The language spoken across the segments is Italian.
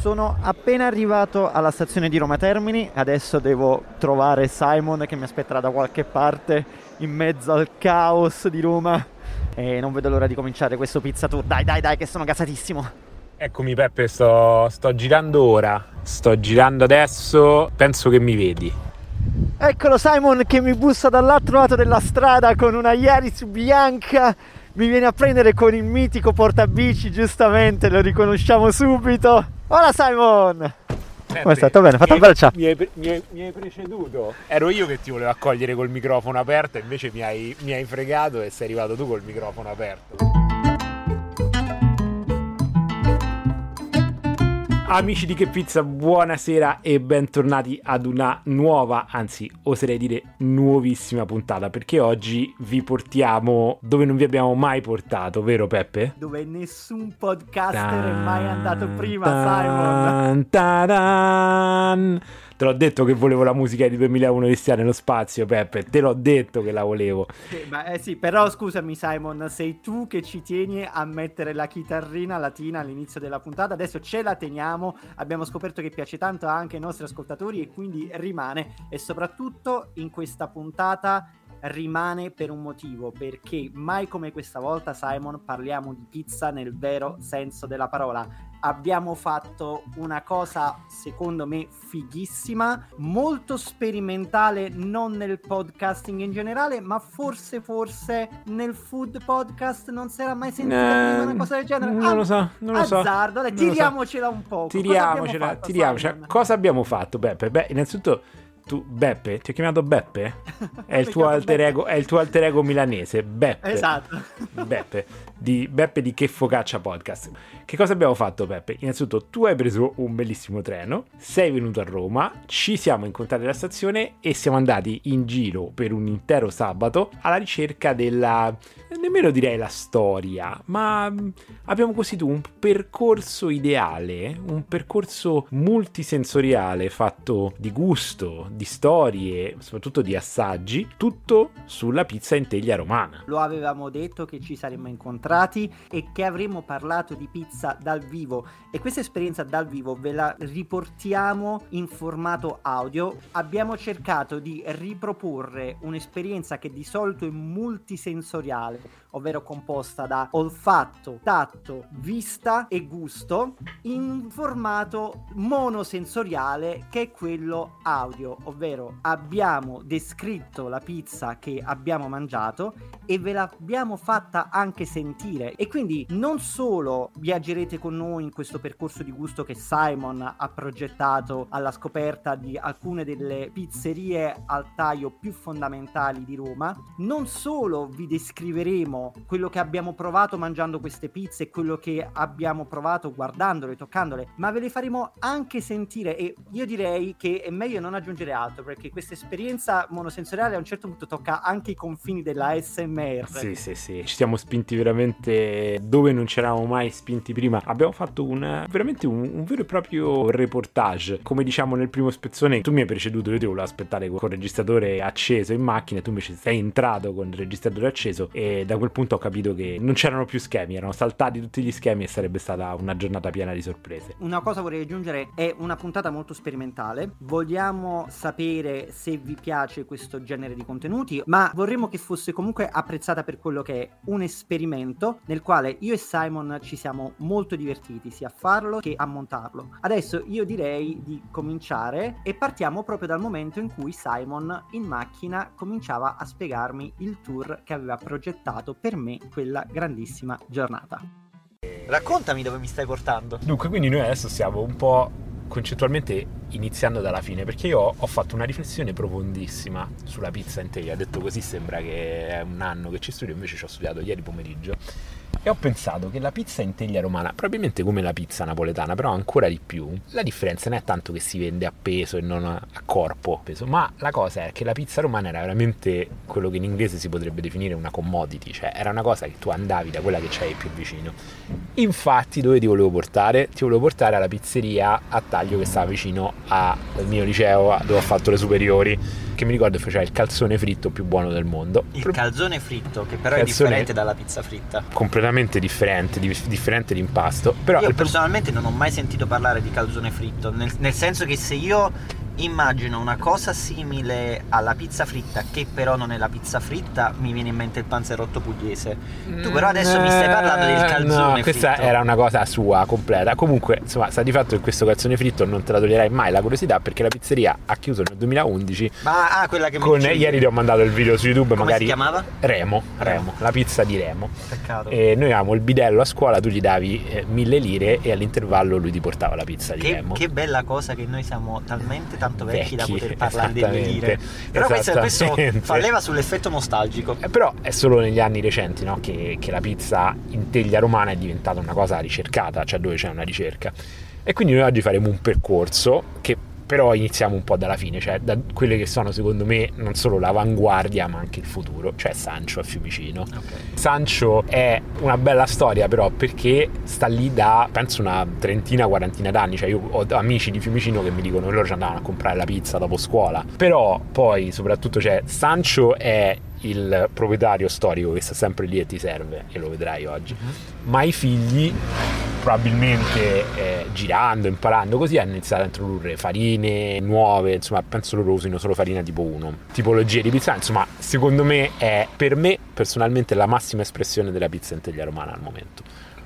Sono appena arrivato alla stazione di Roma Termini, adesso devo trovare Simon che mi aspetterà da qualche parte in mezzo al caos di Roma e non vedo l'ora di cominciare questo pizza tour. Dai, dai, dai, che sono gasatissimo. Eccomi Peppe, sto, sto girando ora, sto girando adesso, penso che mi vedi. Eccolo Simon che mi bussa dall'altro lato della strada con una Yaris bianca mi viene a prendere con il mitico portabici, giustamente lo riconosciamo subito. Hola Simon! Come è stato bene? Fatto un bel ciao. Mi hai, mi, hai, mi hai, preceduto. Ero io che ti volevo accogliere col microfono aperto, invece mi hai, mi hai fregato e sei arrivato tu col microfono aperto. Amici di Che Pizza, buonasera e bentornati ad una nuova, anzi oserei dire nuovissima puntata perché oggi vi portiamo dove non vi abbiamo mai portato, vero Peppe? Dove nessun podcaster è mai andato prima, Simon. Taran, Te l'ho detto che volevo la musica di 2001 Odissea nello spazio, Peppe. Te l'ho detto che la volevo. Sì, ma, eh sì, però scusami, Simon, sei tu che ci tieni a mettere la chitarrina latina all'inizio della puntata. Adesso ce la teniamo. Abbiamo scoperto che piace tanto anche ai nostri ascoltatori e quindi rimane. E soprattutto in questa puntata rimane per un motivo, perché mai come questa volta, Simon, parliamo di pizza nel vero senso della parola abbiamo fatto una cosa secondo me fighissima, molto sperimentale non nel podcasting in generale, ma forse forse nel food podcast non si era mai sentita eh, una cosa del genere. Non ah, lo so, non lo azzardo, so. Dai, tiriamocela un po'. Tiriamocela, fatto, tiriamocela. Cosa abbiamo fatto, Beppe? Beh, innanzitutto tu Beppe, ti ho chiamato Beppe? È il, tuo alter ego, è il tuo alter ego milanese, Beppe. Esatto. Beppe di Beppe di Che Focaccia Podcast. Che cosa abbiamo fatto, Beppe? Innanzitutto, tu hai preso un bellissimo treno, sei venuto a Roma, ci siamo incontrati alla stazione e siamo andati in giro per un intero sabato alla ricerca della. Nemmeno direi la storia, ma mm, abbiamo costruito un percorso ideale, un percorso multisensoriale fatto di gusto, di storie, soprattutto di assaggi, tutto sulla pizza in teglia romana. Lo avevamo detto che ci saremmo incontrati e che avremo parlato di pizza dal vivo e questa esperienza dal vivo ve la riportiamo in formato audio. Abbiamo cercato di riproporre un'esperienza che di solito è multisensoriale, ovvero composta da olfatto, tatto, vista e gusto, in formato monosensoriale che è quello audio, ovvero abbiamo descritto la pizza che abbiamo mangiato e ve l'abbiamo fatta anche sentire. E quindi non solo viaggerete con noi in questo percorso di gusto che Simon ha progettato alla scoperta di alcune delle pizzerie al taglio più fondamentali di Roma, non solo vi descriveremo quello che abbiamo provato mangiando queste pizze quello che abbiamo provato guardandole, toccandole, ma ve le faremo anche sentire e io direi che è meglio non aggiungere altro perché questa esperienza monosensoriale a un certo punto tocca anche i confini della SMR. Sì, sì, sì, ci siamo spinti veramente dove non ci eravamo mai spinti prima. Abbiamo fatto una, veramente un, un, vero e proprio reportage. Come diciamo nel primo spezzone, tu mi hai preceduto, io ti volevo aspettare con il registratore acceso in macchina, tu invece sei entrato con il registratore acceso e da quel punto ho capito che non c'erano più schemi, erano saltati tutti gli schemi e sarebbe stata una giornata piena di sorprese. Una cosa vorrei aggiungere, è una puntata molto sperimentale. Vogliamo sapere se vi piace questo genere di contenuti, ma vorremmo che fosse comunque apprezzata per quello che è un esperimento nel quale io e Simon ci siamo molto divertiti sia a farlo che a montarlo. Adesso io direi di cominciare e partiamo proprio dal momento in cui Simon in macchina cominciava a spiegarmi il tour che aveva progettato per me quella grandissima giornata. Raccontami dove mi stai portando. Dunque, quindi noi adesso stiamo un po' concettualmente iniziando dalla fine, perché io ho fatto una riflessione profondissima sulla pizza in teglia. Detto così sembra che è un anno che ci studio, invece ci ho studiato ieri pomeriggio e ho pensato che la pizza in teglia romana, probabilmente come la pizza napoletana, però ancora di più, la differenza non è tanto che si vende a peso e non a corpo, peso, ma la cosa è che la pizza romana era veramente quello che in inglese si potrebbe definire una commodity, cioè era una cosa che tu andavi da quella che c'hai più vicino. Infatti dove ti volevo portare? Ti volevo portare alla pizzeria a taglio che stava vicino al mio liceo dove ho fatto le superiori perché mi ricordo faceva il calzone fritto più buono del mondo. Il calzone fritto, che però calzone è differente dalla pizza fritta. Completamente differente, di, differente l'impasto. Però io personalmente non ho mai sentito parlare di calzone fritto, nel, nel senso che se io immagino una cosa simile alla pizza fritta, che però non è la pizza fritta, mi viene in mente il panzerotto pugliese. Tu però adesso mm, mi stai parlando del calzone no, questa fritto. era una cosa sua completa. Comunque, insomma, sta di fatto che questo calzone fritto non te la toglierai mai la curiosità perché la pizzeria ha chiuso nel 2011. Ma ah, quella che con, mi Ieri ti ho mandato il video su YouTube, Come magari si chiamava? Remo, Remo, la pizza di Remo. Peccato. E noi avevamo il bidello a scuola, tu gli davi eh, mille lire e all'intervallo lui ti portava la pizza di che, Remo. Che bella cosa che noi siamo talmente tanto vecchi, vecchi da poter parlare delle lire. Però questo, questo fa leva sull'effetto nostalgico. Eh, però è solo negli anni recenti no? che, che la pizza in teglia romana è diventata una cosa ricercata, cioè dove c'è una ricerca. E quindi noi oggi faremo un percorso che però iniziamo un po' dalla fine, cioè da quelle che sono secondo me non solo l'avanguardia ma anche il futuro, cioè Sancio a Fiumicino. Okay. Sancio è una bella storia però perché sta lì da penso una trentina, quarantina d'anni, cioè io ho amici di Fiumicino che mi dicono che loro ci andavano a comprare la pizza dopo scuola, però poi soprattutto cioè Sancio è il proprietario storico che sta sempre lì e ti serve e lo vedrai oggi. Uh-huh. ma i figli probabilmente eh, girando imparando così hanno iniziato a introdurre farine nuove insomma penso loro usino solo farina tipo 1 tipologie di pizza insomma secondo me è per me personalmente la massima espressione della pizza in teglia romana al momento.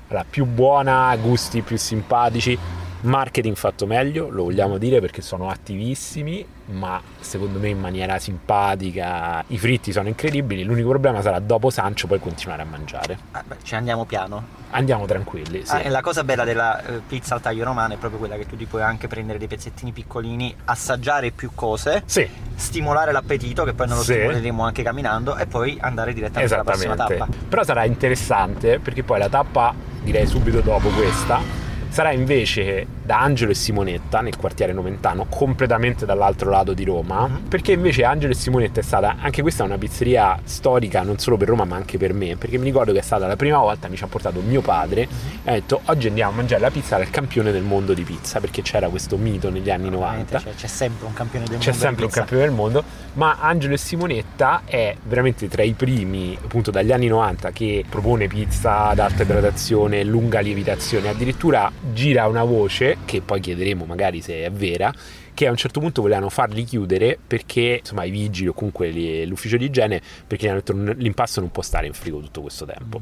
La più buona gusti più simpatici marketing fatto meglio, lo vogliamo dire perché sono attivissimi, ma secondo me in maniera simpatica. I fritti sono incredibili, l'unico problema sarà dopo Sancio poi continuare a mangiare. Ah, beh, ci andiamo piano. Andiamo tranquilli. Sì. Ah, la cosa bella della eh, pizza al taglio romano è proprio quella che tu ti puoi anche prendere dei pezzettini piccolini, assaggiare più cose, sì. stimolare l'appetito, che poi non lo sì. stimoleremo anche camminando, e poi andare direttamente alla prossima tappa. Però sarà interessante perché poi la tappa, direi subito dopo questa, sarà invece da Angelo e Simonetta nel quartiere Noventano, completamente dall'altro lato di Roma, mm-hmm. perché invece Angelo e Simonetta è stata, anche questa è una pizzeria storica non solo per Roma ma anche per me, perché mi ricordo che è stata la prima volta mi ci ha portato mio padre e ha detto oggi andiamo a mangiare la pizza del campione del mondo di pizza, perché c'era questo mito negli anni 90. C'è, c'è sempre un campione del c'è mondo. C'è sempre un campione del mondo, ma Angelo e Simonetta è veramente tra i primi, appunto dagli anni 90, che propone pizza ad alta gradazione, lunga lievitazione, addirittura gira una voce che poi chiederemo magari se è vera che a un certo punto volevano farli chiudere perché insomma i vigili o comunque l'ufficio di igiene perché hanno detto l'impasto non può stare in frigo tutto questo tempo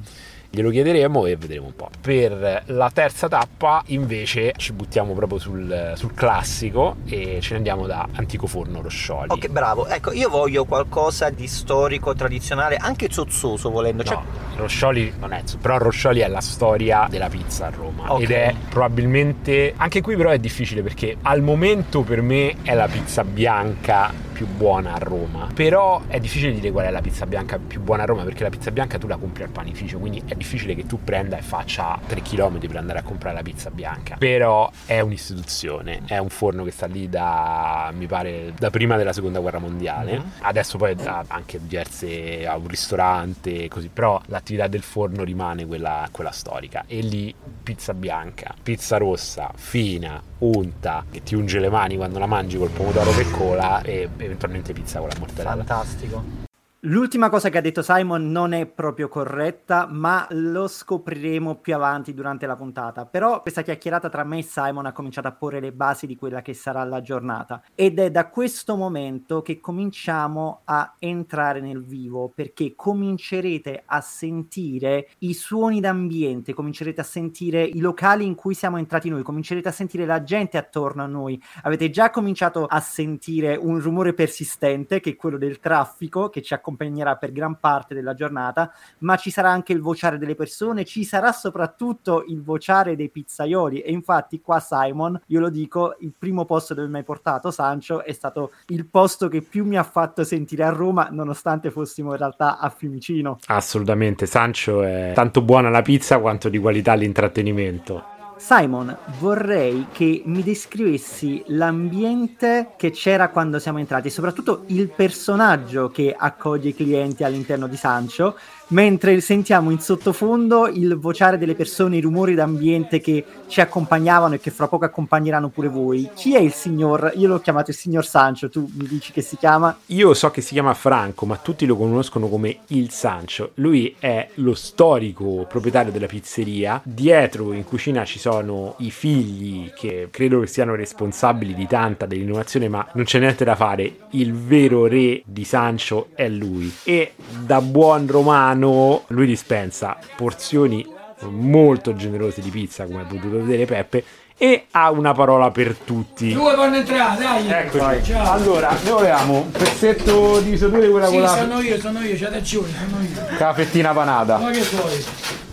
glielo chiederemo e vedremo un po'. Per la terza tappa invece ci buttiamo proprio sul, sul classico e ce ne andiamo da Antico Forno Roscioli. Ok, bravo. Ecco, io voglio qualcosa di storico, tradizionale, anche zozzoso volendo. Cioè... No, Roscioli non è zozzoso, però Roscioli è la storia della pizza a Roma okay. ed è probabilmente, anche qui però è difficile perché al momento per me è la pizza bianca più buona a Roma. Però è difficile dire qual è la pizza bianca più buona a Roma perché la pizza bianca tu la compri al panificio, quindi è difficile che tu prenda e faccia 3 km per andare a comprare la pizza bianca. Però è un'istituzione, è un forno che sta lì da mi pare da prima della seconda guerra mondiale. Mm-hmm. Adesso poi ha anche diverse ha un ristorante così, però l'attività del forno rimane quella, quella storica. E lì pizza bianca, pizza rossa, fina, unta, che ti unge le mani quando la mangi col pomodoro che cola e eventualmente pizza con la mortadella. Fantastico. L'ultima cosa che ha detto Simon non è proprio corretta, ma lo scopriremo più avanti durante la puntata. Però questa chiacchierata tra me e Simon ha cominciato a porre le basi di quella che sarà la giornata. Ed è da questo momento che cominciamo a entrare nel vivo, perché comincerete a sentire i suoni d'ambiente, comincerete a sentire i locali in cui siamo entrati noi, comincerete a sentire la gente attorno a noi. Avete già cominciato a sentire un rumore persistente, che è quello del traffico, che ci accompagna accompagnerà per gran parte della giornata, ma ci sarà anche il vociare delle persone, ci sarà soprattutto il vociare dei pizzaioli e infatti qua Simon, io lo dico, il primo posto dove mi hai portato Sancio è stato il posto che più mi ha fatto sentire a Roma nonostante fossimo in realtà a Fiumicino. Assolutamente, Sancio è tanto buona la pizza quanto di qualità l'intrattenimento. Simon, vorrei che mi descrivessi l'ambiente che c'era quando siamo entrati e soprattutto il personaggio che accoglie i clienti all'interno di Sancho, mentre sentiamo in sottofondo il vociare delle persone, i rumori d'ambiente che ci accompagnavano e che fra poco accompagneranno pure voi. Chi è il signor? Io l'ho chiamato il signor Sancho, tu mi dici che si chiama? Io so che si chiama Franco, ma tutti lo conoscono come il Sancho. Lui è lo storico proprietario della pizzeria. Dietro in cucina ci sono i figli che credo che siano responsabili di tanta dell'innovazione, ma non c'è niente da fare. Il vero re di Sancho è lui. E da buon romano lui dispensa porzioni molto generose di pizza, come ha potuto vedere Peppe, e ha una parola per tutti. Due vanno entrare, dai. Eccoci. Ciao. Allora, noi volevamo un pezzetto di due quella sì, con la sono io, sono io, c'è ragione, sono io. Con la fettina panata. Ma che vuoi?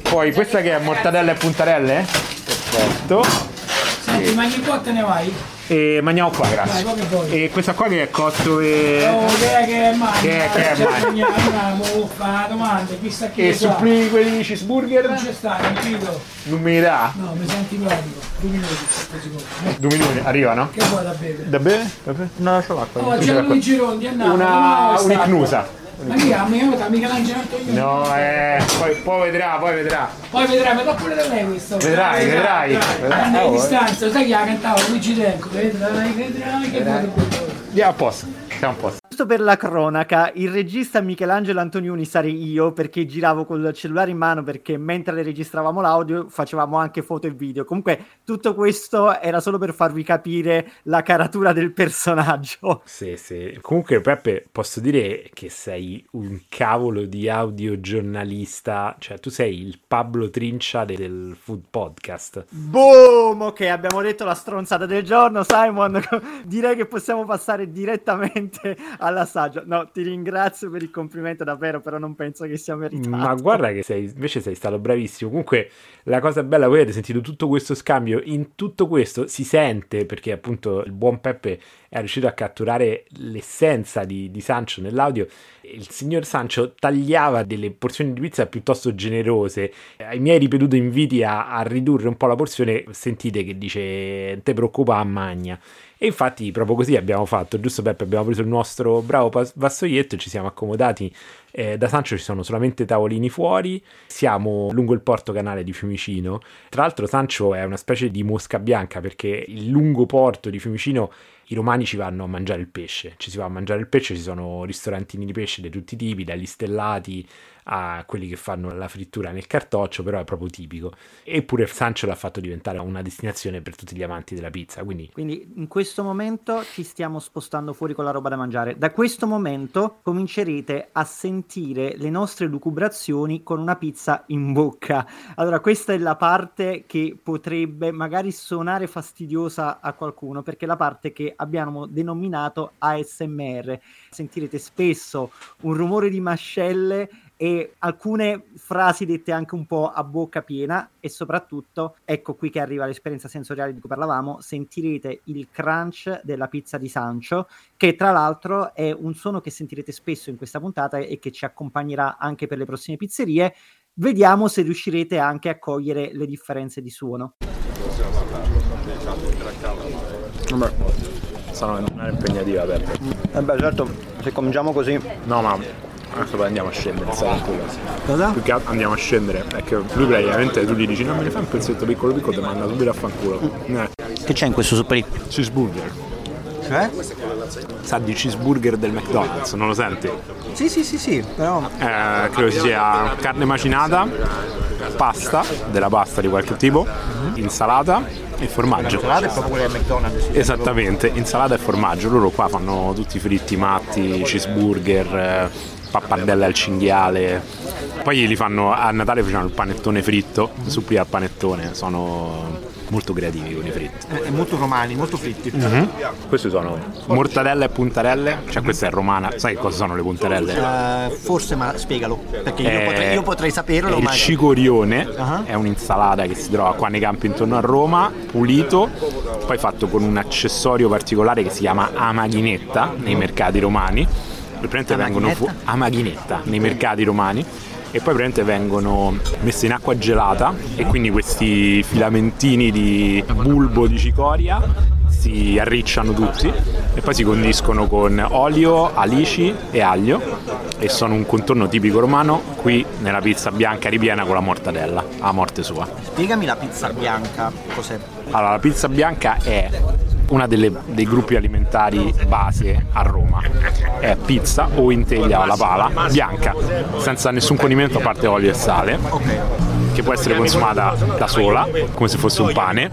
Poi questa che è mortadella e puntarelle? Perfetto. Senti, ma ogni qua te ne vai? E mangiamo qua, grazie. Che vuoi? E questa qua che è cotto e. Oh, che è che è mai? Che è- che è mai? Andiamo, fa una domanda, chi sta qui? E supplì quelli cheeseburger? Non c'è sta, non fido. Non mi dà? No, mi senti pratico. Due minuti. Due minuti, arrivano? Che vuoi da bere? Da bene? Da bene? No, lascio l'acqua. Oh, c'è Luigi Rondi, andiamo. Una sta un'icnusa. Ma chi ha? Mi ha Michelangelo Antonioni? No, eh, poi, poi vedrà, poi vedrà. Poi vedrai, ma dopo pure da lei questo. Vedrai, vedrai, vedrai. Grande Oh, distanza, sai chi ha cantato? Luigi Tenco, vedrai, vedrai che vuoi. Andiamo a posto. Siamo a posto. Giusto per la cronaca, il regista Michelangelo Antonioni sarei io perché giravo col cellulare in mano perché mentre registravamo l'audio facevamo anche foto e video. Comunque tutto questo era solo per farvi capire la caratura del personaggio. Sì, sì. Comunque, Peppe, posso dire che sei un cavolo di audiogiornalista. Cioè, tu sei il Pablo Trincia del Food Podcast. Boom! Ok, abbiamo detto la stronzata del giorno, Simon. Direi che possiamo passare direttamente all'assaggio. No, ti ringrazio per il complimento davvero, però non penso che sia meritato. Ma guarda che sei, invece sei stato bravissimo. Comunque, la cosa bella, voi avete sentito tutto questo scambio. In tutto questo si sente, perché appunto il buon Peppe è riuscito a catturare l'essenza di, di Sancho nell'audio. Il signor Sancho tagliava delle porzioni di pizza piuttosto generose. Ai miei ripetuti inviti a, a ridurre un po' la porzione, sentite che dice: te preoccupa, magna. E infatti, proprio così abbiamo fatto, giusto Peppe? Abbiamo preso il nostro bravo vassoietto ci siamo accomodati. Eh, da Sancho ci sono solamente tavolini fuori. Siamo lungo il porto canale di Fiumicino. Tra l'altro, Sancho è una specie di mosca bianca perché il lungo porto di Fiumicino i romani ci vanno a mangiare il pesce. Ci si va a mangiare il pesce, ci sono ristorantini di pesce di tutti i tipi, dagli stellati a quelli che fanno la frittura nel cartoccio, però è proprio tipico. Eppure Sancho l'ha fatto diventare una destinazione per tutti gli amanti della pizza, quindi Quindi in questo momento ci stiamo spostando fuori con la roba da mangiare. Da questo momento comincerete a sentire le nostre lucubrazioni con una pizza in bocca. Allora, questa è la parte che potrebbe magari suonare fastidiosa a qualcuno, perché è la parte che abbiamo denominato ASMR. Sentirete spesso un rumore di mascelle e alcune frasi dette anche un po' a bocca piena e soprattutto, ecco qui che arriva l'esperienza sensoriale di cui parlavamo, sentirete il crunch della pizza di Sancho, che tra l'altro è un suono che sentirete spesso in questa puntata e che ci accompagnerà anche per le prossime pizzerie. Vediamo se riuscirete anche a cogliere le differenze di suono. Vabbè, sarà una impegnativa Peppe. Eh beh, certo, se cominciamo così... No, ma adesso poi andiamo a scendere. Cosa? Più che andiamo a scendere, è che lui praticamente tu gli dici no me ne fai un pezzetto piccolo piccolo, ti manda subito a fanculo. Eh, Che c'è in questo superi? cheeseburger. Cioè? Sa di cheeseburger del McDonald's, non lo senti? Sì, sì, sì, sì, però... Eh, credo sia carne macinata, pasta, della pasta di qualche tipo, insalata e formaggio. è proprio quella del McDonald's. Esattamente, insalata e formaggio. Loro qua fanno tutti i fritti matti, cheeseburger, eh, pappardelle al cinghiale. Poi li fanno a Natale facevano il panettone fritto, suppli al panettone, sono molto creativi con i fritti. È molto romani, molto fritti. Questi sono mortadelle e puntarelle, cioè questa è romana. Sai che cosa sono le puntarelle? Eh, forse, ma spiegalo, perché io, Eh, potrei, io potrei saperlo, il ma... cicorione Ah. è un'insalata che si trova qua nei campi intorno a Roma, pulito, poi fatto con un accessorio particolare che si chiama amaghinetta nei mercati romani. Praticamente vengono fu- amaghinetta nei mercati romani e poi praticamente vengono messe in acqua gelata e quindi questi filamentini di bulbo di cicoria si arricciano tutti e poi si condiscono con olio, alici e aglio e sono un contorno tipico romano qui nella pizza bianca ripiena con la mortadella a morte sua. Spiegami la pizza bianca, cos'è? Allora, la pizza bianca è una dei gruppi alimentari base a Roma. È pizza o in alla pala, bianca, senza nessun condimento a parte olio e sale. Che può essere consumata da sola, come se fosse un pane,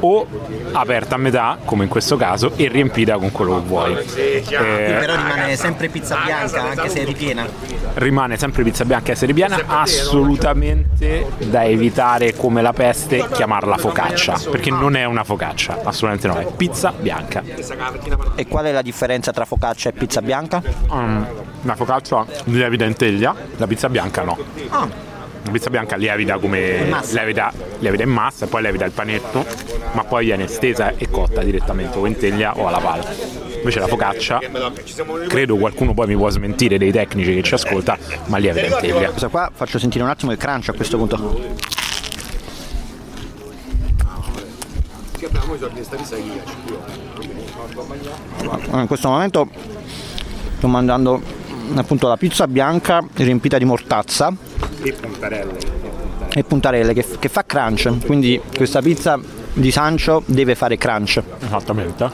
o aperta a metà, come in questo caso, e riempita con quello che vuoi. Eh, però rimane sempre pizza bianca, anche se è ripiena. Rimane sempre pizza bianca, essere ripiena, assolutamente da evitare come la peste chiamarla focaccia, perché non è una focaccia, assolutamente no, è pizza bianca. E qual è la differenza tra focaccia e pizza bianca? Um, la focaccia lievita in teglia, la pizza bianca no. Ah. La pizza bianca lievita come lievita, lievita in massa e poi lievita il panetto, ma poi viene stesa e cotta direttamente o in teglia o alla palla. Invece la focaccia, credo qualcuno poi mi può smentire dei tecnici che ci ascolta, ma lievita in teglia. Questa qua faccio sentire un attimo il crunch a questo punto. in questo momento sto mangiando appunto la pizza bianca riempita di mortazza e puntarelle e puntarelle che, che fa crunch quindi questa pizza di Sancio deve fare crunch. Esattamente.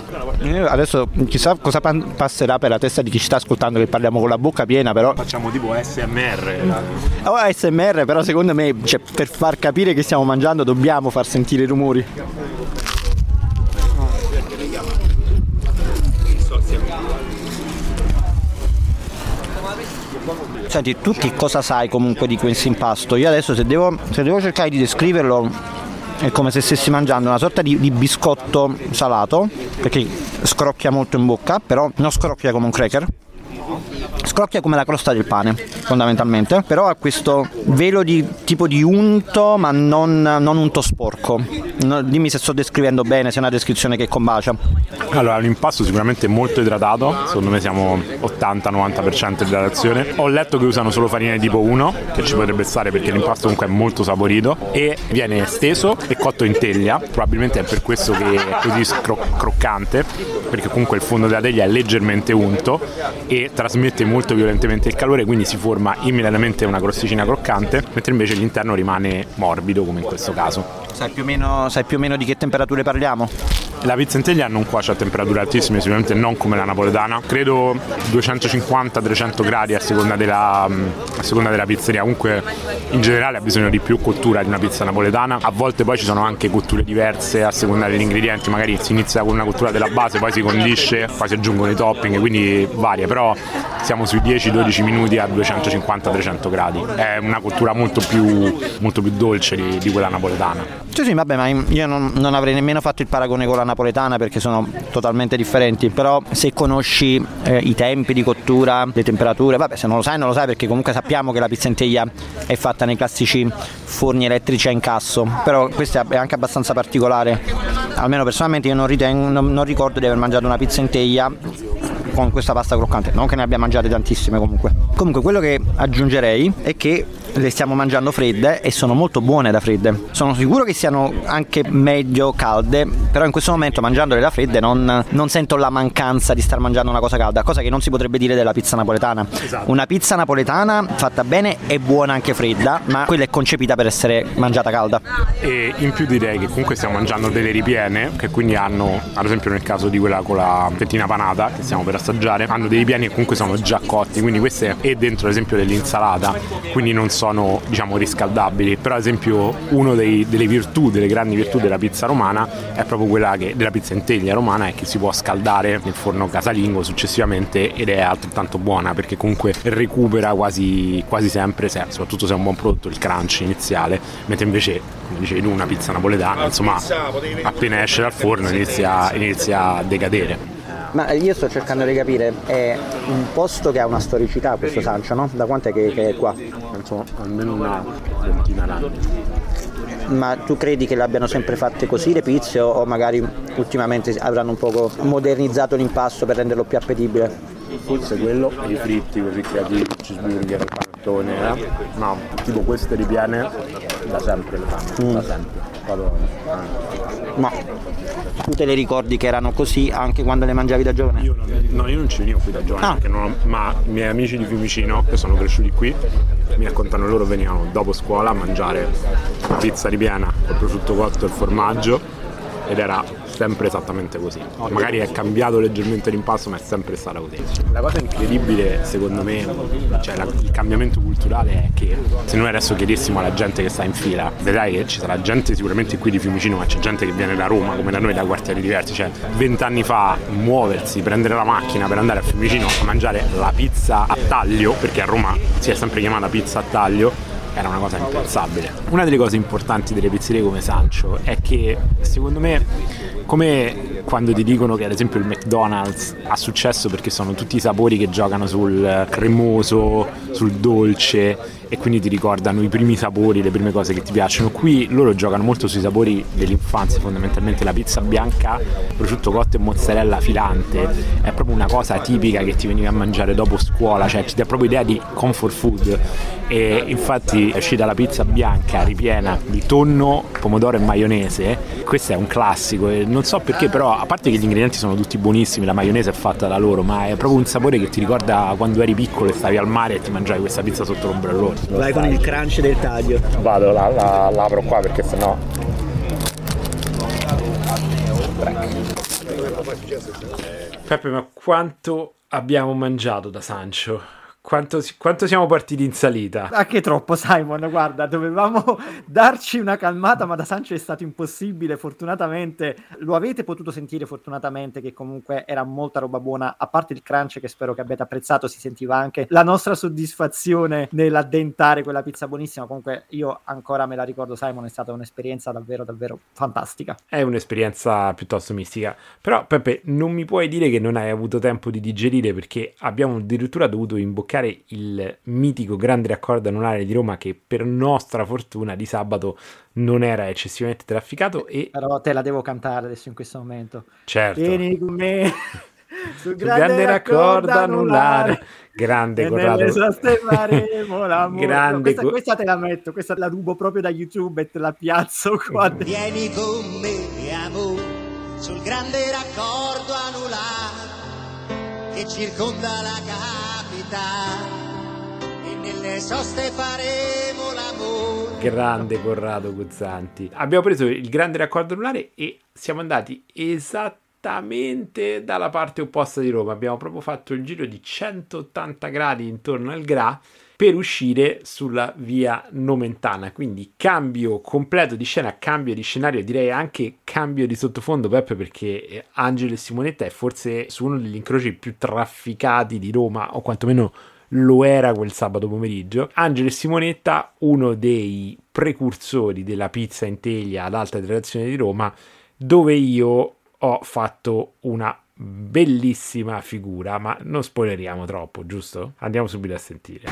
Adesso chissà cosa passerà per la testa di chi ci sta ascoltando che parliamo con la bocca piena, però. Facciamo tipo SMR. Oh, ASMR, però secondo me cioè, per far capire che stiamo mangiando dobbiamo far sentire i rumori. Senti, tu che cosa sai comunque di questo impasto? Io adesso se devo, se devo cercare di descriverlo è come se stessi mangiando una sorta di, di, biscotto salato, perché scrocchia molto in bocca, però non scrocchia come un cracker. Scrocchia come la crosta del pane, fondamentalmente, però ha questo velo di tipo di unto, ma non, non unto sporco. No, dimmi se sto descrivendo bene, se è una descrizione che combacia. Allora, l'impasto sicuramente è molto idratato, secondo me siamo 80-90% di idratazione. Ho letto che usano solo farina di tipo 1, che ci potrebbe stare perché l'impasto comunque è molto saporito e viene steso e cotto in teglia, probabilmente è per questo che è così scro- croccante, perché comunque il fondo della teglia è leggermente unto e trasmette molto violentemente il calore, quindi si forma immediatamente una crosticina croccante, mentre invece l'interno rimane morbido come in questo caso. Sai più, meno, sai più o meno di che temperature parliamo? La pizza in teglia non cuoce a temperature altissime, sicuramente non come la napoletana. Credo 250-300 gradi a seconda, della, a seconda della pizzeria. Comunque in generale ha bisogno di più cottura di una pizza napoletana. A volte poi ci sono anche cotture diverse a seconda degli ingredienti. Magari si inizia con una cottura della base, poi si condisce, poi si aggiungono i topping, quindi varia. Però siamo sui 10-12 minuti a 250-300 gradi. È una cottura molto più, molto più dolce di, di quella napoletana. Sì, sì, vabbè, ma io non, non, avrei nemmeno fatto il paragone con la napoletana perché sono totalmente differenti, però se conosci eh, i tempi di cottura, le temperature, vabbè, se non lo sai non lo sai perché comunque sappiamo che la pizza in teglia è fatta nei classici forni elettrici a incasso, però questo è anche abbastanza particolare, almeno personalmente io non, ritengo, non, non ricordo di aver mangiato una pizza in teglia con questa pasta croccante, non che ne abbia mangiate tantissime comunque. Comunque quello che aggiungerei è che le stiamo mangiando fredde e sono molto buone da fredde. Sono sicuro che siano anche meglio calde, però in questo momento mangiandole da fredde non, non sento la mancanza di star mangiando una cosa calda, cosa che non si potrebbe dire della pizza napoletana. Esatto. Una pizza napoletana fatta bene è buona anche fredda, ma quella è concepita per essere mangiata calda. E in più direi che comunque stiamo mangiando delle ripiene, che quindi hanno, ad esempio nel caso di quella con la fettina panata, che stiamo per assaggiare, hanno dei ripieni che comunque sono già cotti, quindi queste è dentro ad esempio dell'insalata, quindi non so sono diciamo riscaldabili. Però ad esempio una delle virtù delle grandi virtù della pizza romana è proprio quella che della pizza in teglia romana è che si può scaldare nel forno casalingo successivamente ed è altrettanto buona perché comunque recupera quasi, quasi sempre se, soprattutto se è un buon prodotto il crunch iniziale. Mentre invece come dicevi tu una pizza napoletana insomma appena esce dal forno inizia, inizia a decadere ma io sto cercando di capire, è un posto che ha una storicità questo Sancio, no? Da quant'è che, che è qua? Penso almeno una ventina d'anni. Ma tu credi che l'abbiano sempre fatte così le pizze o magari ultimamente avranno un poco modernizzato l'impasto per renderlo più appetibile? Forse quello e i fritti così creativi, cheeseburger, panettone, eh? No, tipo queste ripiene da sempre le fanno, da sempre. Vado, eh. Ma tu te le ricordi che erano così anche quando le mangiavi da giovane? Io non, no, io non ci venivo qui da giovane, Ah. ho- ma i miei amici di Fiumicino, che sono cresciuti qui, mi raccontano loro venivano dopo scuola a mangiare pizza ripiena col prosciutto cotto e il formaggio ed era sempre esattamente così. Magari è cambiato leggermente l'impasto, ma è sempre stata così. La cosa incredibile, secondo me, cioè la- il cambiamento culturale è che se noi adesso chiedessimo alla gente che sta in fila, vedrai che ci sarà gente sicuramente qui di Fiumicino, ma c'è gente che viene da Roma, come da noi, da quartieri diversi. Cioè, vent'anni fa muoversi, prendere la macchina per andare a Fiumicino a mangiare la pizza a taglio, perché a Roma si è sempre chiamata pizza a taglio, era una cosa impensabile. Una delle cose importanti delle pizzerie come Sancho è che secondo me come quando ti dicono che ad esempio il McDonald's ha successo perché sono tutti i sapori che giocano sul cremoso, sul dolce e quindi ti ricordano i primi sapori, le prime cose che ti piacciono. Qui loro giocano molto sui sapori dell'infanzia, fondamentalmente la pizza bianca, prosciutto cotto e mozzarella filante. È proprio una cosa tipica che ti veniva a mangiare dopo scuola, cioè ti dà proprio idea di comfort food. E infatti è uscita la pizza bianca ripiena di tonno, pomodoro e maionese, questo è un classico e non so perché però a parte che gli ingredienti sono tutti buonissimi, la maionese è fatta da loro, ma è proprio un sapore che ti ricorda quando eri piccolo e stavi al mare e ti mangiavi questa pizza sotto l'ombrellone. Vai con il crunch del taglio. Vado, la, la, la apro qua perché sennò Peppe, ma quanto abbiamo mangiato da Sancho? Quanto, quanto siamo partiti in salita? Anche troppo, Simon. Guarda, dovevamo darci una calmata, ma da Sancho è stato impossibile. Fortunatamente lo avete potuto sentire. Fortunatamente, che comunque era molta roba buona. A parte il crunch, che spero che abbiate apprezzato, si sentiva anche la nostra soddisfazione nell'addentare quella pizza buonissima. Comunque, io ancora me la ricordo, Simon. È stata un'esperienza davvero, davvero fantastica. È un'esperienza piuttosto mistica. Però, Peppe, non mi puoi dire che non hai avuto tempo di digerire perché abbiamo addirittura dovuto imboccare il mitico grande raccordo anulare di Roma che per nostra fortuna di sabato non era eccessivamente trafficato e Però te la devo cantare adesso in questo momento. certo Vieni con me. Sul grande raccordo anulare grande e Corrado nelle soste faremo l'amore. Grande questa, co- questa te la metto, questa la rubo proprio da YouTube e te la piazzo qua. Vieni con me, amore, sul grande raccordo anulare che circonda la capitale e nelle soste faremo l'amore. grande Corrado Guzzanti abbiamo preso il grande raccordo anulare e siamo andati esattamente dalla parte opposta di Roma abbiamo proprio fatto il giro di 180 gradi intorno al Gra per uscire sulla via Nomentana. Quindi cambio completo di scena, cambio di scenario, direi anche cambio di sottofondo, Peppe, perché eh, Angelo e Simonetta è forse su uno degli incroci più trafficati di Roma, o quantomeno lo era quel sabato pomeriggio. Angelo e Simonetta, uno dei precursori della pizza in teglia ad alta gradazione di Roma, dove io ho fatto una bellissima figura, ma non spoileriamo troppo, giusto? Andiamo subito a sentire.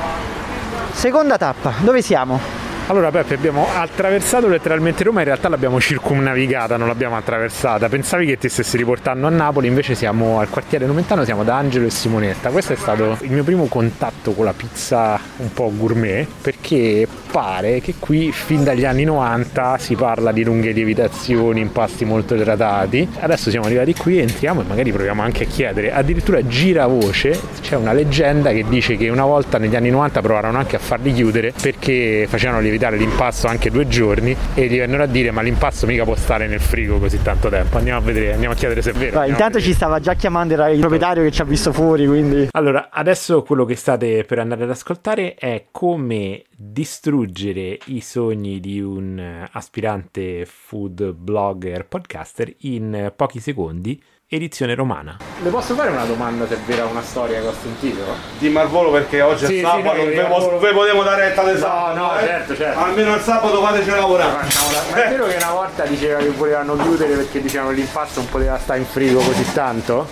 Seconda tappa, dove siamo? Allora Peppe abbiamo attraversato letteralmente Roma, in realtà l'abbiamo circumnavigata, non l'abbiamo attraversata. Pensavi che ti stessi riportando a Napoli, invece siamo al quartiere Nomentano, siamo da Angelo e Simonetta. Questo è stato il mio primo contatto con la pizza un po' gourmet, perché pare che qui fin dagli anni 90 si parla di lunghe lievitazioni, impasti molto idratati. Adesso siamo arrivati qui, entriamo e magari proviamo anche a chiedere. Addirittura gira voce, c'è una leggenda che dice che una volta negli anni 90 provarono anche a farli chiudere perché facevano lievitare l'impasto anche due giorni e gli vennero a dire ma l'impasto mica può stare nel frigo così tanto tempo. Andiamo a vedere, andiamo a chiedere se è vero. A intanto ci stava già chiamando il proprietario che ci ha visto fuori, quindi... Allora, adesso quello che state per andare ad ascoltare è come distruggere i sogni di un eh, aspirante food blogger podcaster in eh, pochi secondi, edizione romana. Le posso fare una domanda se è vera una storia che ho sentito? Di Marvolo perché oggi Sì, è sì, sabato, no, non ve, potevo dare retta del No, sabato. no, eh? certo, certo. Almeno il sabato fateci lavorare. Ma è vero che una volta diceva che volevano chiudere perché dicevano che l'impasto non poteva stare in frigo così tanto?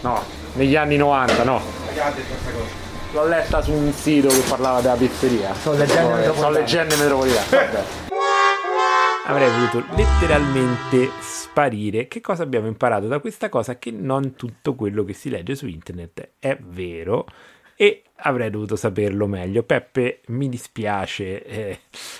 No, negli anni 90 no. L'ho letta su un sito che parlava della pizzeria. Sono leggende Sono metropolitane. leggende metropolitane. Avrei voluto letteralmente sparire. Che cosa abbiamo imparato da questa cosa? Che non tutto quello che si legge su internet è vero e avrei dovuto saperlo meglio. Peppe, mi dispiace eh,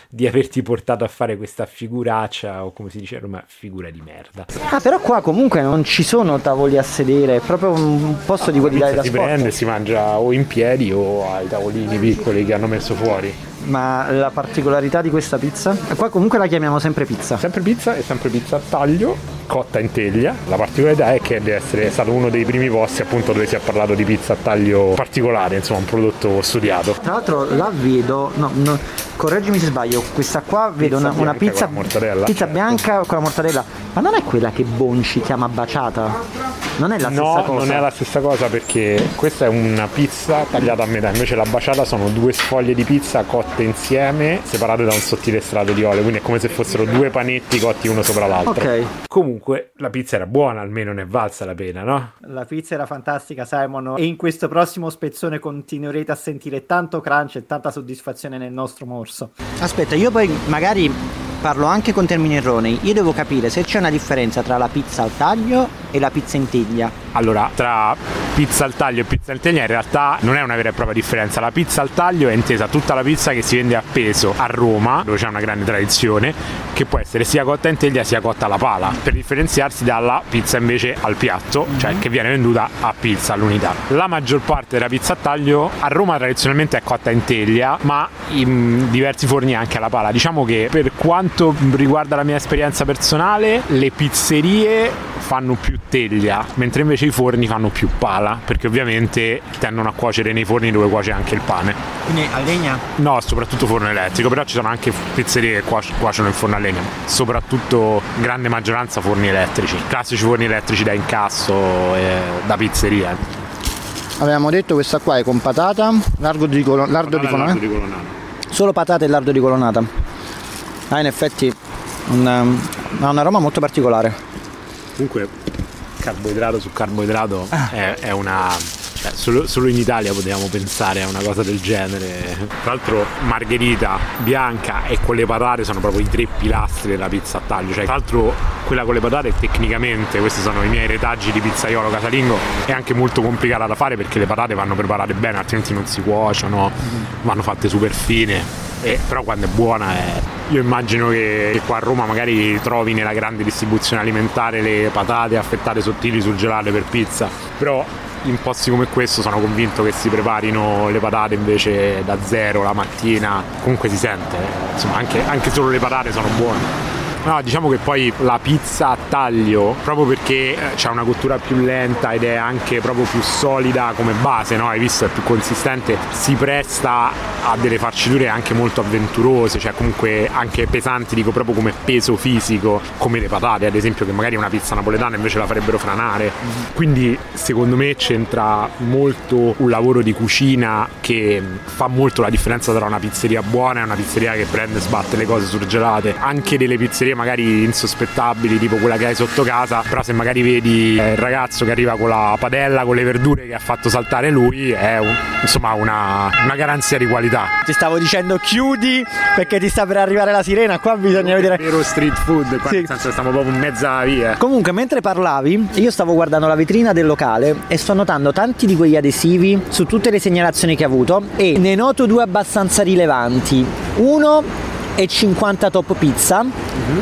di averti portato a fare questa figuraccia o come si dice a Roma, figura di merda. Ah, però qua comunque non ci sono tavoli a sedere, è proprio un posto di quelli da si sport. prende e si mangia o in piedi o ai tavolini piccoli che hanno messo fuori. Ma la particolarità di questa pizza? Qua comunque la chiamiamo sempre pizza. Sempre pizza e sempre pizza a taglio, cotta in teglia. La particolarità è che deve essere stato uno dei primi posti appunto dove si è parlato di pizza a taglio particolare, insomma un prodotto studiato. Tra l'altro la vedo, no, no, correggimi se sbaglio, questa qua vedo Pizza una, una pizza, mortadella, pizza certo. bianca con la mortadella, ma non è quella che Bonci chiama baciata? Non è la no, stessa cosa? non è la stessa cosa perché questa è una pizza tagliata a metà, invece la baciata sono due sfoglie di pizza cotte insieme, separate da un sottile strato di olio, quindi è come se fossero due panetti cotti uno sopra l'altro. Ok, Comunque la pizza era buona, almeno ne è valsa la pena, no? La pizza era fantastica, Simon. E in questo prossimo spezzone continuerete a sentire tanto crunch e tanta soddisfazione nel nostro morso. aspetta, io poi magari parlo anche con termini erronei, io devo capire se c'è una differenza tra la pizza al taglio e la pizza in teglia. Allora, tra pizza al taglio e pizza in teglia in realtà non è una vera e propria differenza. La pizza al taglio è intesa tutta la pizza che si vende a peso a Roma, dove c'è una grande tradizione, che può essere sia cotta in teglia sia cotta alla pala, per differenziarsi dalla pizza invece al piatto, cioè che viene venduta a pizza all'unità. La maggior parte della pizza a taglio a Roma tradizionalmente è cotta in teglia, ma in diversi forni anche alla pala. Diciamo che per quanto riguarda la mia esperienza personale, le pizzerie fanno più teglia, mentre invece i forni fanno più pala, perché ovviamente tendono a cuocere nei forni dove cuoce anche il pane. Quindi a legna? No, soprattutto forno elettrico, però ci sono anche pizzerie che cuoc- cuociono il forno a legna, soprattutto grande maggioranza forni elettrici, classici forni elettrici da incasso e da pizzeria. Avevamo detto questa qua è con patata, lardo di, colo- lardo di colonnata. di colonnata. Solo patate e lardo di colonnata. Ah, in effetti una, ha un aroma molto particolare. Comunque carboidrato su carboidrato è, è una... cioè, solo, solo in Italia potevamo pensare a una cosa del genere. Tra l'altro margherita bianca e con le patate sono proprio i tre pilastri della pizza a taglio. Cioè, tra l'altro quella con le patate tecnicamente, questi sono i miei retaggi di pizzaiolo casalingo, è anche molto complicata da fare perché le patate vanno preparate bene, altrimenti non si cuociono, vanno fatte super fine. E, però quando è buona è... Io immagino che, qua a Roma magari trovi nella grande distribuzione alimentare le patate affettate sottili surgelate per pizza, però in posti come questo sono convinto che si preparino le patate invece da zero la mattina, comunque si sente, eh. insomma anche, anche solo le patate sono buone. No, diciamo che poi la pizza a taglio, proprio perché eh, c'è una cottura più lenta ed è anche proprio più solida come base, no? Hai visto, è più consistente, si presta a delle farciture anche molto avventurose, cioè comunque anche pesanti, dico proprio come peso fisico, come le patate, ad esempio, che magari una pizza napoletana invece la farebbero franare. Quindi secondo me c'entra molto un lavoro di cucina che fa molto la differenza tra una pizzeria buona e una pizzeria che prende e sbatte le cose surgelate. Anche delle pizzerie magari insospettabili, tipo quella che hai sotto casa, però se magari vedi eh, il ragazzo che arriva con la padella, con le verdure che ha fatto saltare lui, è un- insomma una, una garanzia di qualità. Ti stavo dicendo chiudi perché ti sta per arrivare la sirena, qua bisogna vedere. Vero street food, qua Sì. nel senso stiamo proprio in mezza via. Comunque, mentre parlavi, io stavo guardando la vetrina del locale e sto notando tanti di quegli adesivi su tutte le segnalazioni che ha avuto e ne noto due abbastanza rilevanti. Uno è 50 top pizza,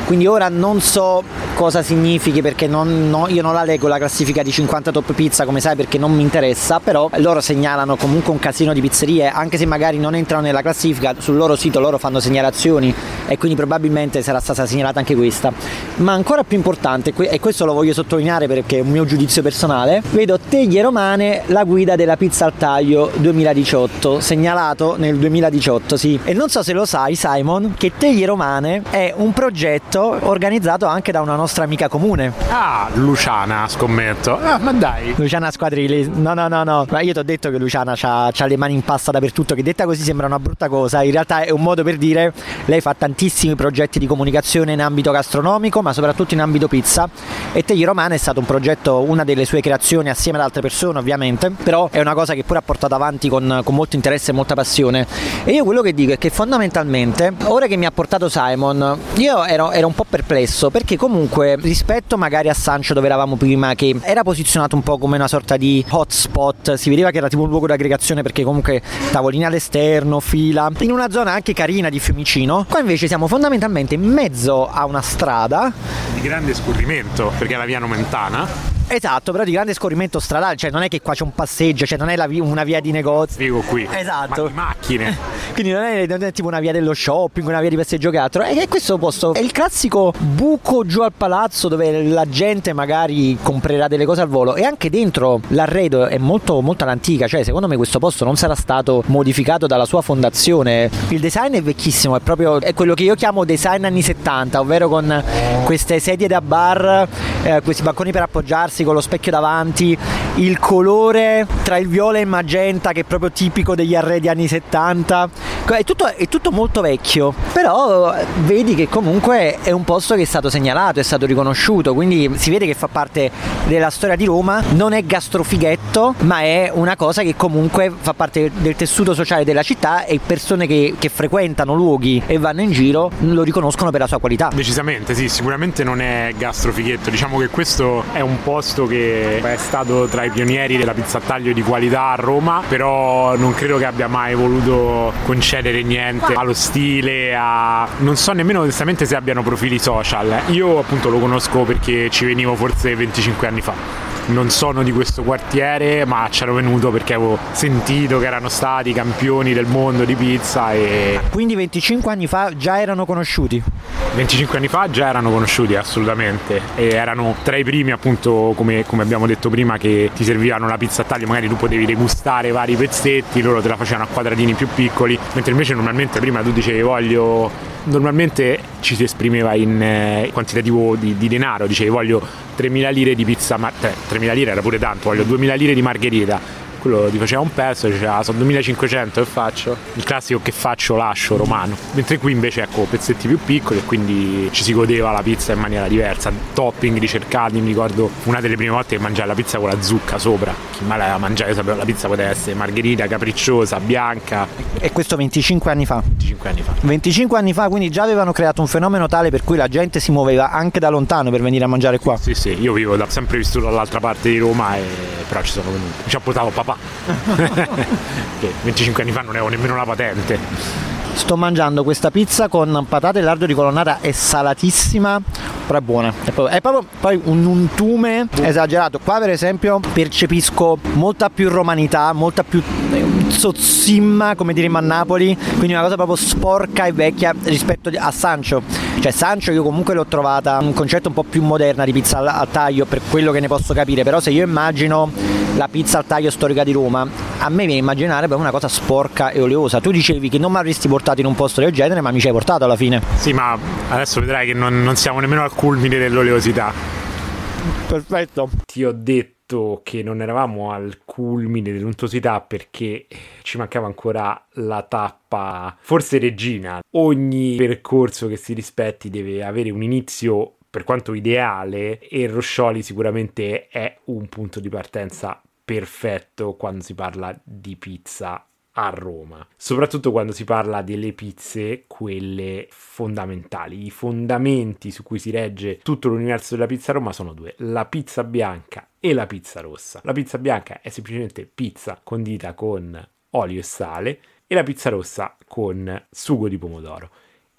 quindi ora non so cosa significhi perché non- no- io non la leggo la classifica di 50 top pizza come sai perché non mi interessa, però loro segnalano comunque un casino di pizzerie, anche se magari non entrano nella classifica, sul loro sito loro fanno segnalazioni e quindi probabilmente sarà stata segnalata anche questa. Ma ancora più importante, e questo lo voglio sottolineare perché è un mio giudizio personale, vedo Teglie Romane, la guida della pizza al taglio 2018, segnalato nel 2018, sì. E non so se lo sai Simon, che Teglie Romane è un progetto organizzato anche da una nostra amica comune, Ah, Luciana, scommetto. Ah, ma dai. Luciana Squadrilli. No, no, no, no. Ma io ti ho detto che Luciana ha le mani in pasta dappertutto, che detta così sembra una brutta cosa. In realtà è un modo per dire lei fa tantissimi progetti di comunicazione in ambito gastronomico, ma soprattutto in ambito pizza. E Tegli Romana è stato un progetto, una delle sue creazioni assieme ad altre persone, ovviamente. Però è una cosa che pure ha portato avanti con, con molto interesse e molta passione. E io quello che dico è che fondamentalmente, ora che mi ha portato Simon, io ero, ero, un po' perplesso perché comunque rispetto magari a Sancho dove eravamo prima che era posizionato un po' come una sorta di hotspot, si vedeva che era tipo un luogo di aggregazione perché comunque tavolini all'esterno, fila, in una zona anche carina di Fiumicino, qua invece siamo fondamentalmente in mezzo a una strada. Di grande scorrimento perché è la via Nomentana Esatto, però di grande scorrimento stradale, cioè non è che qua c'è un passeggio, cioè non è via, una via di negozi. Spiego qui. Esatto. Ma di macchine. Quindi non è, non è, tipo una via dello shopping, una via di passeggio che altro. È che questo posto è il classico buco giù al palazzo dove la gente magari comprerà delle cose al volo. E anche dentro l'arredo è molto, molto all'antica, cioè secondo me questo posto non sarà stato modificato dalla sua fondazione. Il design è vecchissimo, è proprio è quello che io chiamo design anni 70, ovvero con queste sedie da bar, eh, questi banconi per appoggiarsi con lo specchio davanti, il colore tra il viola e il magenta che è proprio tipico degli arredi anni 70. È tutto, è tutto molto vecchio, però vedi che comunque è un posto che è stato segnalato, è stato riconosciuto, quindi si vede che fa parte della storia di Roma, non è gastrofighetto, ma è una cosa che comunque fa parte del tessuto sociale della città e persone che, che frequentano luoghi e vanno in giro lo riconoscono per la sua qualità. Decisamente sì, sicuramente non è gastrofighetto, diciamo che questo è un posto che è stato tra i pionieri della pizza a taglio di qualità a Roma, però non credo che abbia mai voluto concedere niente allo stile, a... non so nemmeno onestamente se abbiano profili social. Io appunto lo conosco perché ci venivo forse 25 anni fa non sono di questo quartiere, ma c'ero venuto perché avevo sentito che erano stati campioni del mondo di pizza. E... Quindi 25 anni fa già erano conosciuti? 25 anni fa già erano conosciuti assolutamente e erano tra i primi appunto come, come abbiamo detto prima che ti servivano la pizza a taglio, magari tu potevi degustare vari pezzetti, loro te la facevano a quadratini più piccoli, mentre invece normalmente prima tu dicevi voglio normalmente ci si esprimeva in eh, quantitativo di, di, denaro, dicevi voglio 3.000 lire di pizza, ma eh, 3.000 lire era pure tanto, voglio 2.000 lire di margherita quello ti faceva un pezzo e diceva ah, sono 2500 che faccio? Il classico che faccio? Lascio romano. Mentre qui invece ecco pezzetti più piccoli e quindi ci si godeva la pizza in maniera diversa. Topping ricercati mi ricordo una delle prime volte che mangiai la pizza con la zucca sopra. Chi mai l'aveva mangiata io sapevo la pizza poteva essere margherita capricciosa bianca. E questo 25 anni fa. 25 anni fa. 25 anni fa quindi già avevano creato un fenomeno tale per cui la gente si muoveva anche da lontano per venire a mangiare qua. Sì sì io vivo da, sempre vissuto dall'altra parte di Roma e però ci sono venuto ci ha portato papà che 25 anni fa non avevo nemmeno la patente. Sto mangiando questa pizza con patate e lardo di colonnata, è salatissima, però è buona. È proprio, è proprio poi un untume esagerato. Qua per esempio percepisco molta più romanità, molta più zozzimma, come diremmo a Napoli, quindi una cosa proprio sporca e vecchia rispetto a Sancho. Cioè Sancho io comunque l'ho trovata un concetto un po' più moderna di pizza al taglio per quello che ne posso capire, però se io immagino la pizza al taglio storica di Roma, a me viene immaginare proprio una cosa sporca e oleosa. Tu dicevi che non mi avresti portato in un posto del genere, ma mi ci hai portato alla fine. Sì, ma adesso vedrai che non, non siamo nemmeno al culmine dell'oleosità. Perfetto. Ti ho detto che non eravamo al culmine dell'untosità perché ci mancava ancora la tappa, forse regina. Ogni percorso che si rispetti deve avere un inizio per quanto ideale e Roscioli sicuramente è un punto di partenza perfetto quando si parla di pizza a Roma, soprattutto quando si parla delle pizze, quelle fondamentali. I fondamenti su cui si regge tutto l'universo della pizza a Roma sono due, la pizza bianca e la pizza rossa. La pizza bianca è semplicemente pizza condita con olio e sale e la pizza rossa con sugo di pomodoro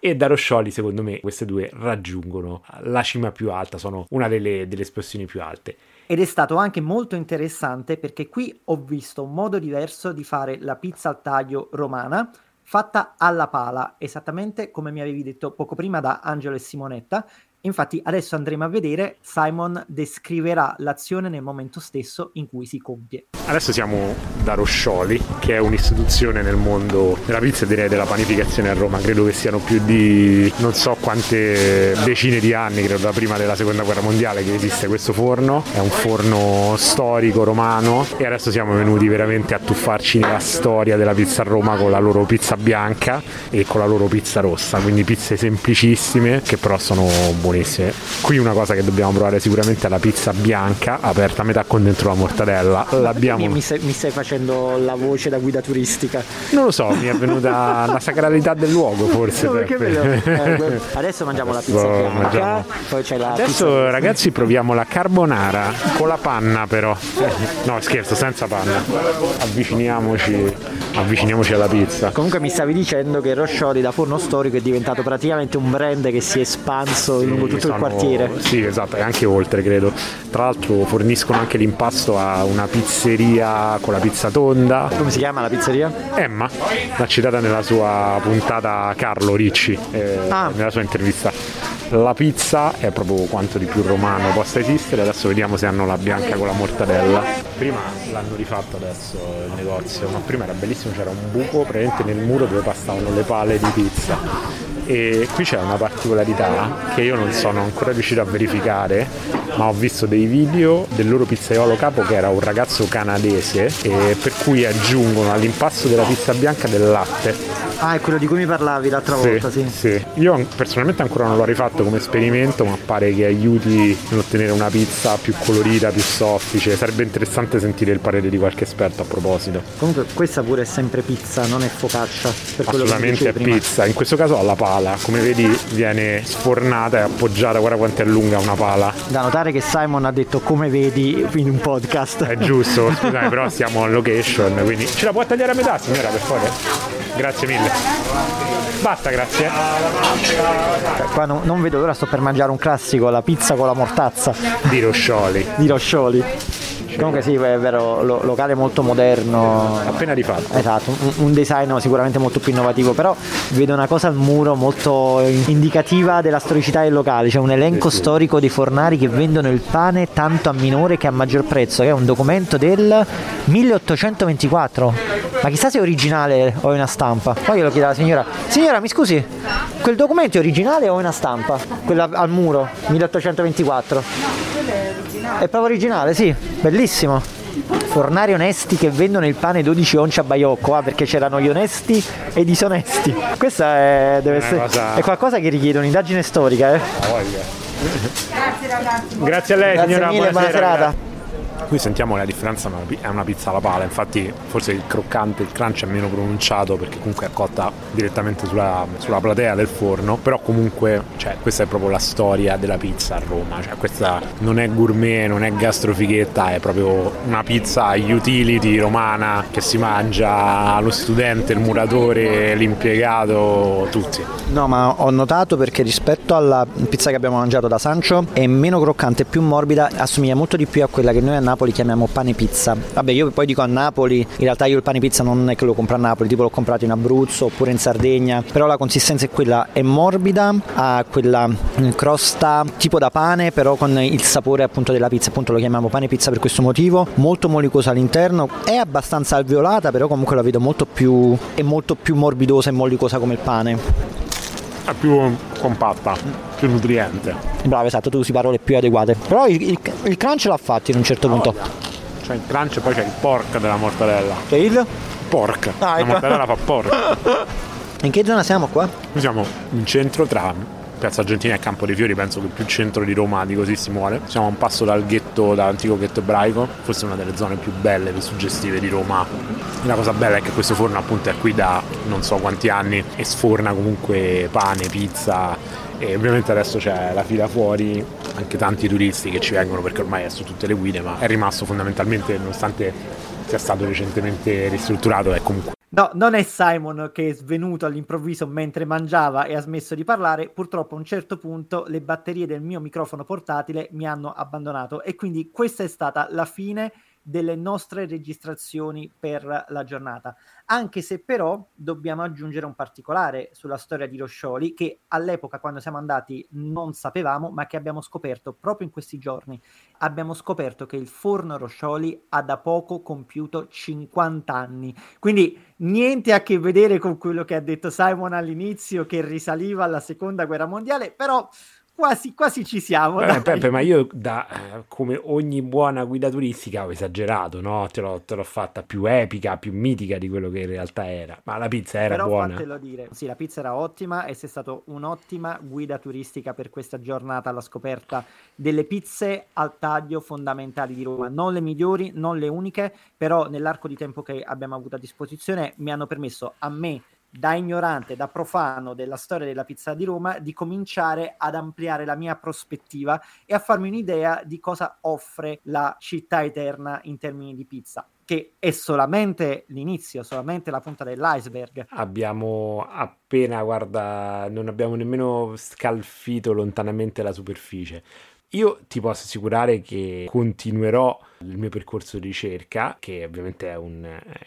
e da Roscioli secondo me queste due raggiungono la cima più alta, sono una delle, delle espressioni più alte. Ed è stato anche molto interessante perché qui ho visto un modo diverso di fare la pizza al taglio romana fatta alla pala, esattamente come mi avevi detto poco prima da Angelo e Simonetta, Infatti adesso andremo a vedere, Simon descriverà l'azione nel momento stesso in cui si compie. Adesso siamo da Roscioli, che è un'istituzione nel mondo della pizza e direi della panificazione a Roma. Credo che siano più di non so quante decine di anni, credo da prima della seconda guerra mondiale che esiste questo forno. È un forno storico romano e adesso siamo venuti veramente a tuffarci nella storia della pizza a Roma con la loro pizza bianca e con la loro pizza rossa. Quindi pizze semplicissime che però sono buonissime buonissime. Qui una cosa che dobbiamo provare sicuramente è la pizza bianca, aperta a metà con dentro la mortadella. L'abbiamo... Mi, stai, mi stai facendo la voce da guida turistica. Non lo so, mi è venuta la sacralità del luogo forse. No, eh, adesso mangiamo la pizza bianca, mangiamo. poi c'è la Adesso pizza ragazzi proviamo la carbonara con la panna però. No scherzo, senza panna. Avviciniamoci, avviciniamoci alla pizza. Comunque mi stavi dicendo che Roscioli da forno storico è diventato praticamente un brand che si è espanso sì, lungo tutto sono... il quartiere. Sì, esatto, e anche oltre credo. Tra l'altro forniscono anche l'impasto a una pizzeria con la pizza tonda. Come si chiama la pizzeria? Emma, l'ha citata nella sua puntata Carlo Ricci, eh, ah. nella sua intervista. La pizza è proprio quanto di più romano possa esistere, adesso vediamo se hanno la bianca con la mortadella. Prima l'hanno rifatto adesso il negozio, ma prima era bellissimo, c'era un buco praticamente nel muro dove passavano le pale di pizza e qui c'è una particolarità che io non sono ancora riuscito a verificare ma ho visto dei video del loro pizzaiolo capo che era un ragazzo canadese per cui aggiungono all'impasto della pizza bianca del latte Ah, è quello di cui mi parlavi l'altra sì, volta, sì. Sì, io personalmente ancora non l'ho rifatto come esperimento, ma pare che aiuti nell'ottenere una pizza più colorita, più soffice. Sarebbe interessante sentire il parere di qualche esperto a proposito. Comunque questa pure è sempre pizza, non è focaccia. Per Assolutamente è prima. pizza, in questo caso alla pala, come vedi viene sfornata e appoggiata, guarda quanto è lunga una pala. Da notare che Simon ha detto come vedi in un podcast. È giusto, scusate, però siamo on location, quindi ce la può tagliare a metà signora per favore? Grazie mille. Basta, grazie. Qua no, non vedo l'ora, sto per mangiare un classico, la pizza con la mortazza. Di Roscioli. Di Roscioli. Comunque sì, è vero, lo, locale molto moderno. Appena rifatto. Esatto, un, un, design sicuramente molto più innovativo, però vedo una cosa al muro molto indicativa della storicità del locale, c'è un elenco sì, sì. storico di fornari che vendono il pane tanto a minore che a maggior prezzo, che è un documento del 1824. Ma chissà se è originale o è una stampa. Poi glielo chiedo alla signora. Signora, mi scusi, quel documento è originale o è una stampa? Quella al muro, 1824. È proprio originale, sì, bellissimo. Fornari onesti che vendono il pane 12 once a Baiocco, ah, perché c'erano gli onesti e i disonesti. Questa è, deve essere, cosa... è qualcosa che richiede un'indagine storica, eh. Grazie ragazzi. Grazie a lei, Grazie signora. Mille, buona serata. Qui sentiamo la differenza, è una pizza alla pala, infatti forse il croccante, il crunch è meno pronunciato perché comunque è cotta direttamente sulla, sulla platea del forno, però comunque cioè, questa è proprio la storia della pizza a Roma, cioè, questa non è gourmet, non è gastrofighetta, è proprio una pizza utility romana che si mangia lo studente, il muratore, l'impiegato, tutti. No, ma ho notato perché rispetto alla pizza che abbiamo mangiato da Sancio è meno croccante, più morbida, assomiglia molto di più a quella che noi a Napoli chiamiamo pane pizza. Vabbè, io poi dico a Napoli, in realtà io il pane pizza non è che lo compro a Napoli, tipo l'ho comprato in Abruzzo oppure in Sardegna, però la consistenza è quella, è morbida, ha quella crosta tipo da pane, però con il sapore appunto della pizza, appunto lo chiamiamo pane pizza per questo motivo, molto molicosa all'interno, è abbastanza alveolata, però comunque la vedo molto più, è molto più morbidosa e mollicosa come il pane è più compatta, più nutriente. Bravo, esatto, tu usi parole più adeguate. Però il, il, il crunch l'ha fatto in un certo punto. C'è il crunch e poi c'è il pork della mortadella. C'è il? Pork. Ah, la ecco. mortadella fa pork. In che zona siamo qua? Noi siamo in centro tra Piazza Argentina e Campo dei Fiori, penso che più centro di Roma di così si muore. Siamo a un passo dal ghetto, dall'antico ghetto ebraico, forse una delle zone più belle, più suggestive di Roma. La cosa bella è che questo forno appunto è qui da non so quanti anni e sforna comunque pane, pizza e ovviamente adesso c'è la fila fuori, anche tanti turisti che ci vengono perché ormai è su tutte le guide, ma è rimasto fondamentalmente, nonostante sia stato recentemente ristrutturato, è comunque No, non è Simon che è svenuto all'improvviso mentre mangiava e ha smesso di parlare. Purtroppo a un certo punto le batterie del mio microfono portatile mi hanno abbandonato e quindi questa è stata la fine delle nostre registrazioni per la giornata anche se però dobbiamo aggiungere un particolare sulla storia di Roscioli che all'epoca quando siamo andati non sapevamo ma che abbiamo scoperto proprio in questi giorni. Abbiamo scoperto che il forno Roscioli ha da poco compiuto 50 anni, quindi niente a che vedere con quello che ha detto Simon all'inizio che risaliva alla seconda guerra mondiale, però quasi, quasi ci siamo. Vabbè, Peppe, ma io da, eh, come ogni buona guida turistica ho esagerato, no? Te l'ho, te l'ho, fatta più epica, più mitica di quello che in realtà era. Ma la pizza era Però buona. Fatelo dire. Sì, la pizza era ottima e sei stato un'ottima guida turistica per questa giornata alla scoperta delle pizze al taglio fondamentali di Roma. Non le migliori, non le uniche, però nell'arco di tempo che abbiamo avuto a disposizione mi hanno permesso a me da ignorante, da profano della storia della pizza di Roma, di cominciare ad ampliare la mia prospettiva e a farmi un'idea di cosa offre la città eterna in termini di pizza che è solamente l'inizio, solamente la punta dell'iceberg. Abbiamo appena, guarda, non abbiamo nemmeno scalfito lontanamente la superficie. Io ti posso assicurare che continuerò il mio percorso di ricerca, che ovviamente è un,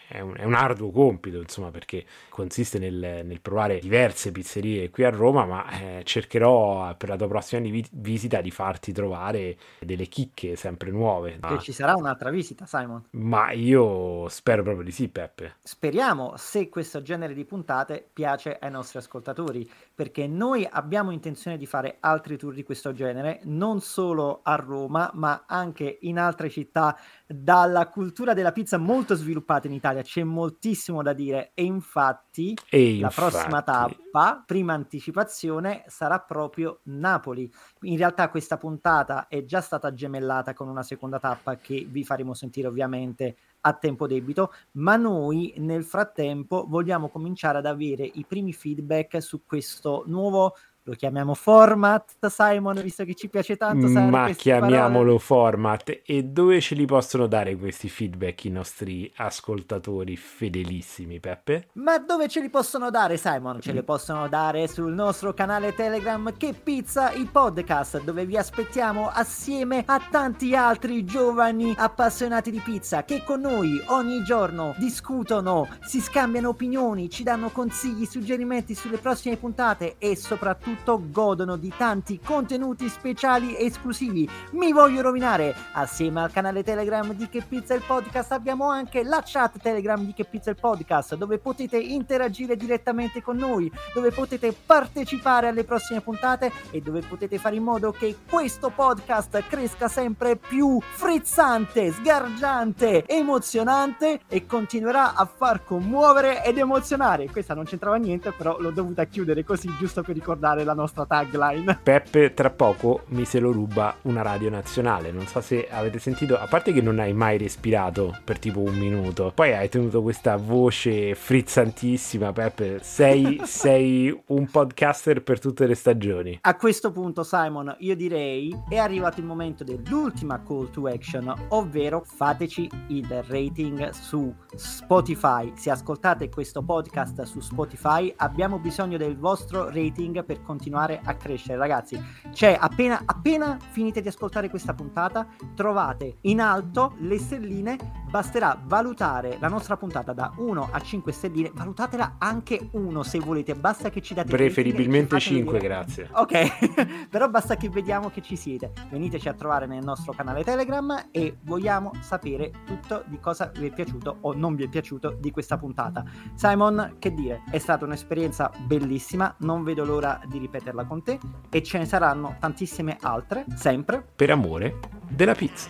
è un, è un arduo compito, insomma, perché consiste nel, nel, provare diverse pizzerie qui a Roma, ma eh, cercherò per la tua prossima vi- visita di farti trovare delle chicche sempre nuove. E ci sarà un'altra visita, Simon? Ma io spero proprio di sì, Peppe. Speriamo, se questo genere di puntate piace ai nostri ascoltatori, perché noi abbiamo intenzione di fare altri tour di questo genere, non solo a Roma, ma anche in altre città dalla cultura della pizza molto sviluppata in Italia, c'è moltissimo da dire e infatti e la infatti... prossima tappa, prima anticipazione, sarà proprio Napoli. In realtà questa puntata è già stata gemellata con una seconda tappa che vi faremo sentire ovviamente a tempo debito, ma noi nel frattempo vogliamo cominciare ad avere i primi feedback su questo nuovo lo chiamiamo format, Simon, visto che ci piace tanto. Ma chiamiamolo parole. format. E dove ce li possono dare questi feedback i nostri ascoltatori fedelissimi, Peppe? Ma dove ce li possono dare, Simon? Ce li possono dare sul nostro canale Telegram Che Pizza, il podcast, dove vi aspettiamo assieme a tanti altri giovani appassionati di pizza che con noi ogni giorno discutono, si scambiano opinioni, ci danno consigli, suggerimenti sulle prossime puntate e soprattutto soprattutto godono di tanti contenuti speciali esclusivi. Mi voglio rovinare! Assieme al canale Telegram di Che Pizza il Podcast abbiamo anche la chat Telegram di Che Pizza il Podcast dove potete interagire direttamente con noi, dove potete partecipare alle prossime puntate e dove potete fare in modo che questo podcast cresca sempre più frizzante, sgargiante, emozionante e continuerà a far commuovere ed emozionare. Questa non c'entrava niente, però l'ho dovuta chiudere così giusto per ricordare la nostra tagline. Peppe tra poco mi se lo ruba una radio nazionale. Non so se avete sentito, a parte che non hai mai respirato per tipo un minuto, poi hai tenuto questa voce frizzantissima, Peppe. Sei, sei un podcaster per tutte le stagioni. A questo punto, Simon, io direi è arrivato il momento dell'ultima call to action, ovvero fateci il rating su Spotify. Se ascoltate questo podcast su Spotify, abbiamo bisogno del vostro rating per continuare a crescere, ragazzi. Cioè, appena, appena finite di ascoltare questa puntata, trovate in alto le stelline. Basterà valutare la nostra puntata da 1 a 5 stelline. Valutatela anche 1 se volete. Basta che ci date preferibilmente 5, grazie. Ok, però basta che vediamo che ci siete. Veniteci a trovare nel nostro canale Telegram e vogliamo sapere tutto di cosa vi è piaciuto o non vi è piaciuto di questa puntata. Simon, che dire, è stata un'esperienza bellissima. Non vedo l'ora di ripeterla con te e ce ne saranno tantissime altre, sempre. Per amore della pizza.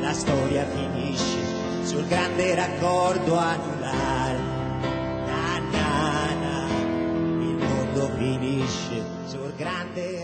La storia finisce sul grande raccordo anulare. Na, na, na. Il mondo finisce sul grande raccordo.